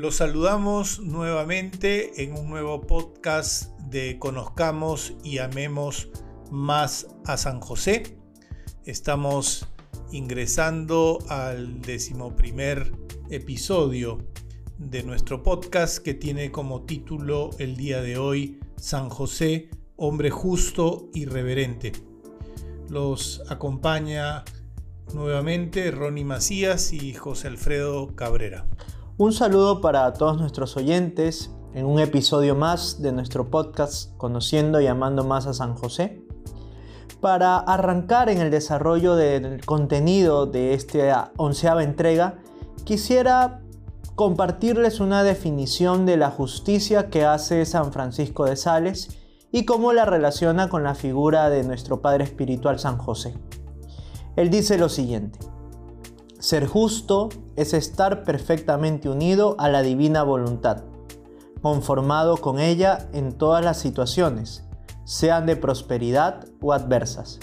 Los saludamos nuevamente en un nuevo podcast de Conozcamos y Amemos más a San José. Estamos ingresando al decimoprimer episodio de nuestro podcast que tiene como título el día de hoy San José, hombre justo y reverente. Los acompaña nuevamente Ronnie Macías y José Alfredo Cabrera. Un saludo para todos nuestros oyentes en un episodio más de nuestro podcast Conociendo y Amando más a San José. Para arrancar en el desarrollo del contenido de esta onceava entrega, quisiera compartirles una definición de la justicia que hace San Francisco de Sales y cómo la relaciona con la figura de nuestro Padre Espiritual San José. Él dice lo siguiente. Ser justo es estar perfectamente unido a la divina voluntad, conformado con ella en todas las situaciones, sean de prosperidad o adversas.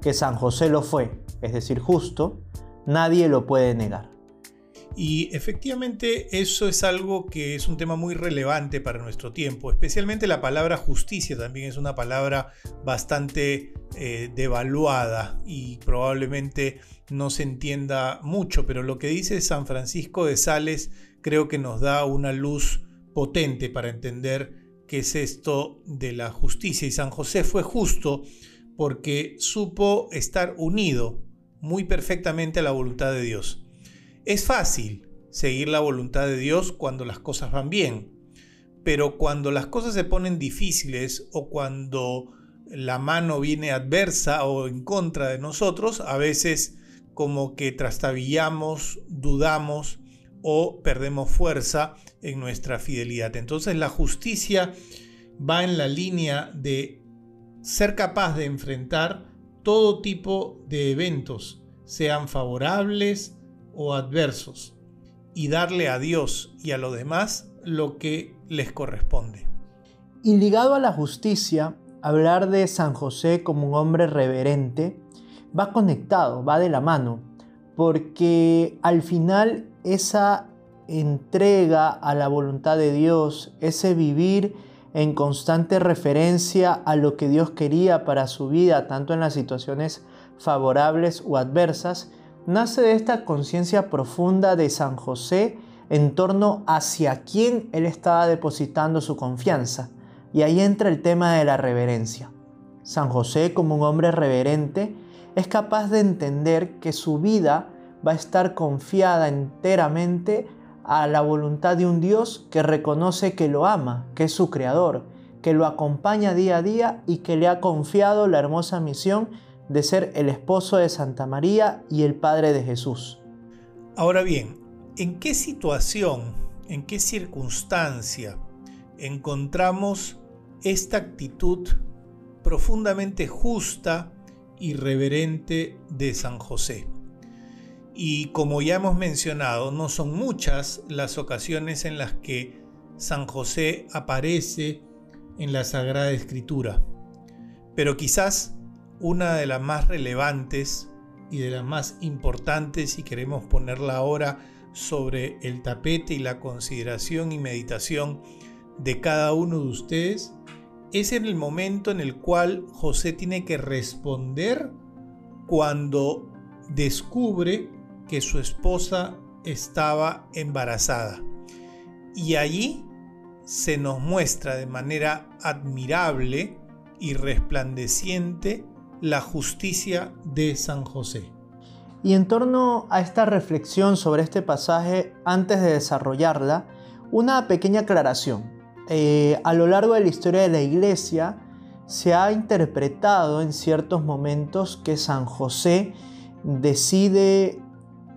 Que San José lo fue, es decir, justo, nadie lo puede negar. Y efectivamente eso es algo que es un tema muy relevante para nuestro tiempo, especialmente la palabra justicia también es una palabra bastante eh, devaluada y probablemente no se entienda mucho, pero lo que dice San Francisco de Sales creo que nos da una luz potente para entender qué es esto de la justicia. Y San José fue justo porque supo estar unido muy perfectamente a la voluntad de Dios. Es fácil seguir la voluntad de Dios cuando las cosas van bien, pero cuando las cosas se ponen difíciles o cuando la mano viene adversa o en contra de nosotros, a veces como que trastabillamos, dudamos o perdemos fuerza en nuestra fidelidad. Entonces la justicia va en la línea de ser capaz de enfrentar todo tipo de eventos, sean favorables o adversos, y darle a Dios y a los demás lo que les corresponde. Y ligado a la justicia, hablar de San José como un hombre reverente va conectado, va de la mano, porque al final esa entrega a la voluntad de Dios, ese vivir en constante referencia a lo que Dios quería para su vida, tanto en las situaciones favorables o adversas, nace de esta conciencia profunda de San José en torno hacia quién él estaba depositando su confianza. Y ahí entra el tema de la reverencia. San José, como un hombre reverente, es capaz de entender que su vida va a estar confiada enteramente a la voluntad de un Dios que reconoce que lo ama, que es su creador, que lo acompaña día a día y que le ha confiado la hermosa misión de ser el esposo de Santa María y el padre de Jesús. Ahora bien, ¿en qué situación, en qué circunstancia encontramos esta actitud profundamente justa y reverente de San José. Y como ya hemos mencionado, no son muchas las ocasiones en las que San José aparece en la Sagrada Escritura. Pero quizás una de las más relevantes y de las más importantes, si queremos ponerla ahora sobre el tapete y la consideración y meditación de cada uno de ustedes, es en el momento en el cual José tiene que responder cuando descubre que su esposa estaba embarazada. Y allí se nos muestra de manera admirable y resplandeciente la justicia de San José. Y en torno a esta reflexión sobre este pasaje, antes de desarrollarla, una pequeña aclaración. Eh, a lo largo de la historia de la iglesia se ha interpretado en ciertos momentos que San José decide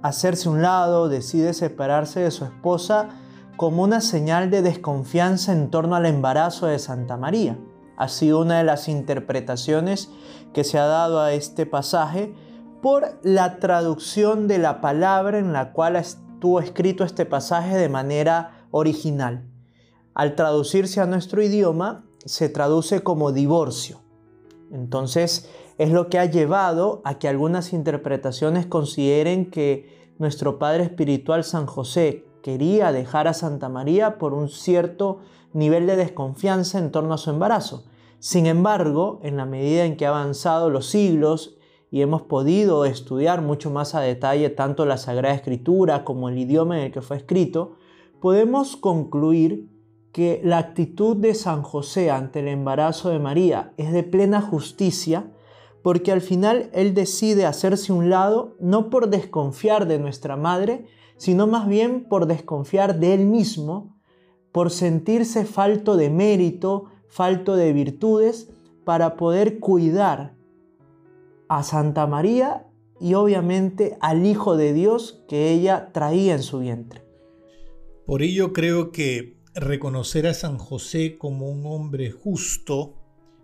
hacerse un lado, decide separarse de su esposa como una señal de desconfianza en torno al embarazo de Santa María. Ha sido una de las interpretaciones que se ha dado a este pasaje por la traducción de la palabra en la cual estuvo escrito este pasaje de manera original. Al traducirse a nuestro idioma, se traduce como divorcio. Entonces, es lo que ha llevado a que algunas interpretaciones consideren que nuestro Padre Espiritual San José, quería dejar a Santa María por un cierto nivel de desconfianza en torno a su embarazo. Sin embargo, en la medida en que han avanzado los siglos y hemos podido estudiar mucho más a detalle tanto la Sagrada Escritura como el idioma en el que fue escrito, podemos concluir que la actitud de San José ante el embarazo de María es de plena justicia, porque al final él decide hacerse un lado no por desconfiar de nuestra madre, sino más bien por desconfiar de él mismo, por sentirse falto de mérito, falto de virtudes, para poder cuidar a Santa María y obviamente al Hijo de Dios que ella traía en su vientre. Por ello creo que reconocer a San José como un hombre justo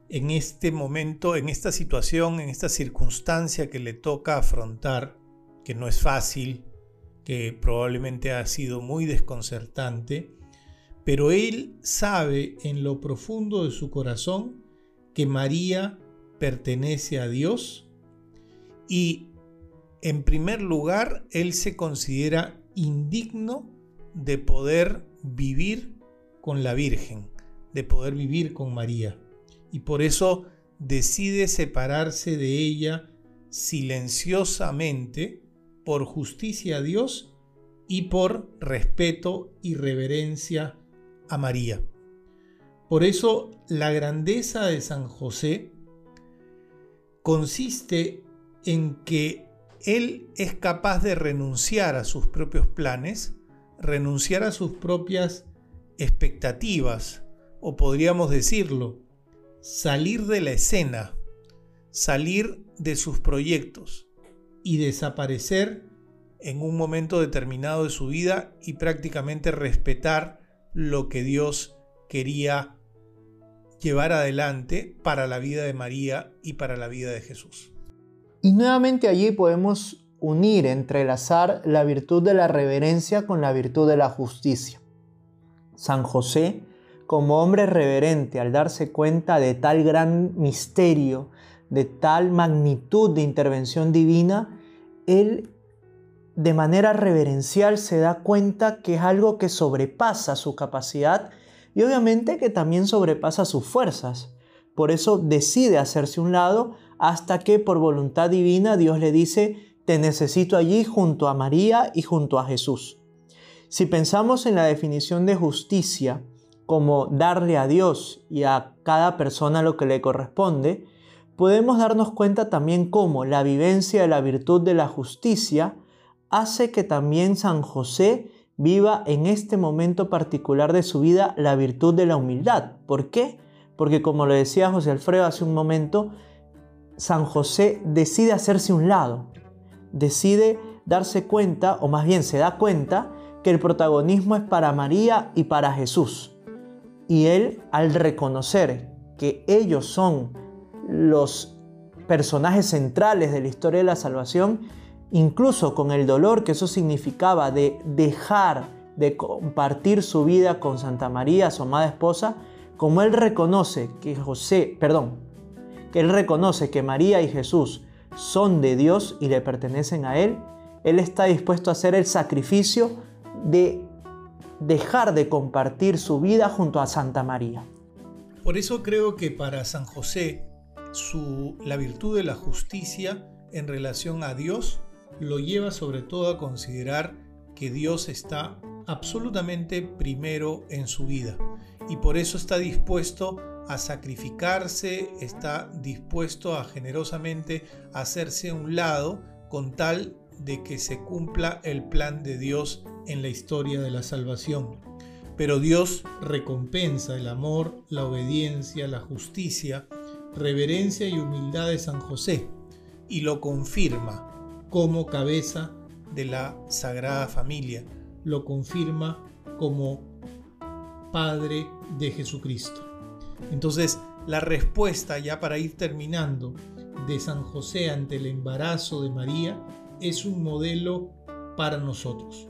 en este momento, en esta situación, en esta circunstancia que le toca afrontar, que no es fácil, que probablemente ha sido muy desconcertante, pero él sabe en lo profundo de su corazón que María pertenece a Dios y en primer lugar, él se considera indigno de poder vivir con la Virgen, de poder vivir con María. Y por eso decide separarse de ella silenciosamente por justicia a Dios y por respeto y reverencia a María. Por eso la grandeza de San José consiste en que él es capaz de renunciar a sus propios planes, renunciar a sus propias expectativas, o podríamos decirlo, salir de la escena, salir de sus proyectos y desaparecer en un momento determinado de su vida y prácticamente respetar lo que Dios quería llevar adelante para la vida de María y para la vida de Jesús. Y nuevamente allí podemos unir, entrelazar la virtud de la reverencia con la virtud de la justicia. San José, como hombre reverente, al darse cuenta de tal gran misterio, de tal magnitud de intervención divina, él de manera reverencial se da cuenta que es algo que sobrepasa su capacidad y obviamente que también sobrepasa sus fuerzas. Por eso decide hacerse un lado hasta que por voluntad divina Dios le dice, te necesito allí junto a María y junto a Jesús. Si pensamos en la definición de justicia como darle a Dios y a cada persona lo que le corresponde, podemos darnos cuenta también cómo la vivencia de la virtud de la justicia hace que también San José viva en este momento particular de su vida la virtud de la humildad. ¿Por qué? Porque como lo decía José Alfredo hace un momento, San José decide hacerse un lado, decide darse cuenta, o más bien se da cuenta, que el protagonismo es para María y para Jesús. Y él, al reconocer que ellos son los personajes centrales de la historia de la salvación, incluso con el dolor que eso significaba de dejar de compartir su vida con Santa María, su amada esposa, como él reconoce que José, perdón, que él reconoce que María y Jesús son de Dios y le pertenecen a Él, Él está dispuesto a hacer el sacrificio de dejar de compartir su vida junto a Santa María. Por eso creo que para San José la virtud de la justicia en relación a Dios lo lleva sobre todo a considerar que Dios está absolutamente primero en su vida y por eso está dispuesto a sacrificarse, está dispuesto a generosamente hacerse un lado con tal de que se cumpla el plan de Dios en la historia de la salvación. Pero Dios recompensa el amor, la obediencia, la justicia, reverencia y humildad de San José y lo confirma como cabeza de la Sagrada Familia, lo confirma como Padre de Jesucristo. Entonces, la respuesta, ya para ir terminando, de San José ante el embarazo de María es un modelo para nosotros.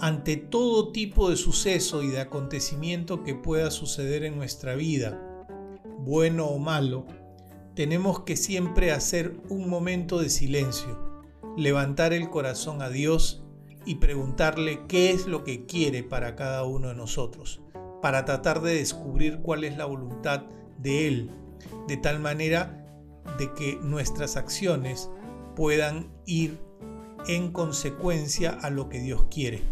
Ante todo tipo de suceso y de acontecimiento que pueda suceder en nuestra vida, bueno o malo, tenemos que siempre hacer un momento de silencio, levantar el corazón a Dios y preguntarle qué es lo que quiere para cada uno de nosotros, para tratar de descubrir cuál es la voluntad de Él, de tal manera de que nuestras acciones puedan ir en consecuencia a lo que Dios quiere.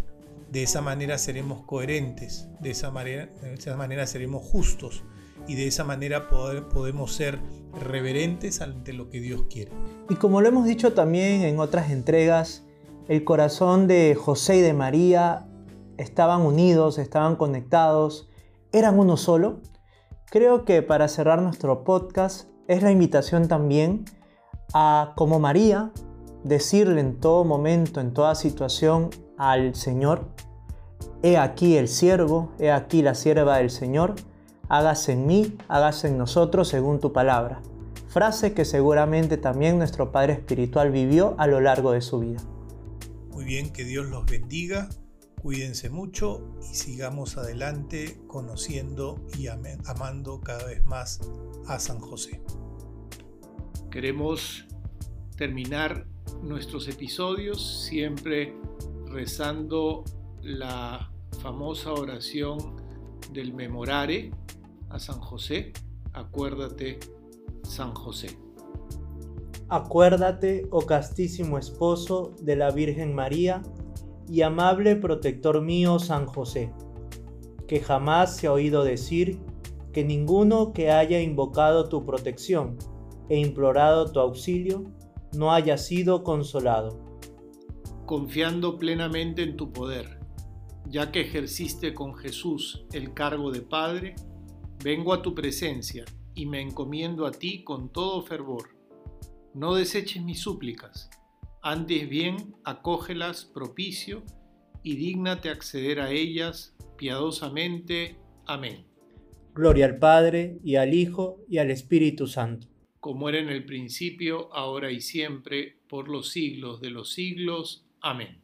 De esa manera seremos coherentes, de esa manera, de esa manera seremos justos y de esa manera podemos ser reverentes ante lo que Dios quiere. Y como lo hemos dicho también en otras entregas, el corazón de José y de María estaban unidos, estaban conectados, eran uno solo. Creo que para cerrar nuestro podcast es la invitación también a, como María, decirle en todo momento, en toda situación al Señor, he aquí el siervo, he aquí la sierva del Señor, hágase en mí, hágase en nosotros según tu palabra. Frase que seguramente también nuestro Padre Espiritual vivió a lo largo de su vida. Muy bien, que Dios los bendiga, cuídense mucho y sigamos adelante conociendo y amando cada vez más a San José. Queremos terminar nuestros episodios siempre rezando la famosa oración del memorare a San José. Acuérdate, San José. Acuérdate, oh castísimo esposo de la Virgen María y amable protector mío San José, que jamás se ha oído decir que ninguno que haya invocado tu protección e implorado tu auxilio no haya sido consolado. Confiando plenamente en tu poder, ya que ejerciste con Jesús el cargo de Padre, vengo a tu presencia y me encomiendo a ti con todo fervor. No deseches mis súplicas, antes bien acógelas propicio y dígnate acceder a ellas piadosamente. Amén. Gloria al Padre, y al Hijo, y al Espíritu Santo como era en el principio, ahora y siempre, por los siglos de los siglos. Amén.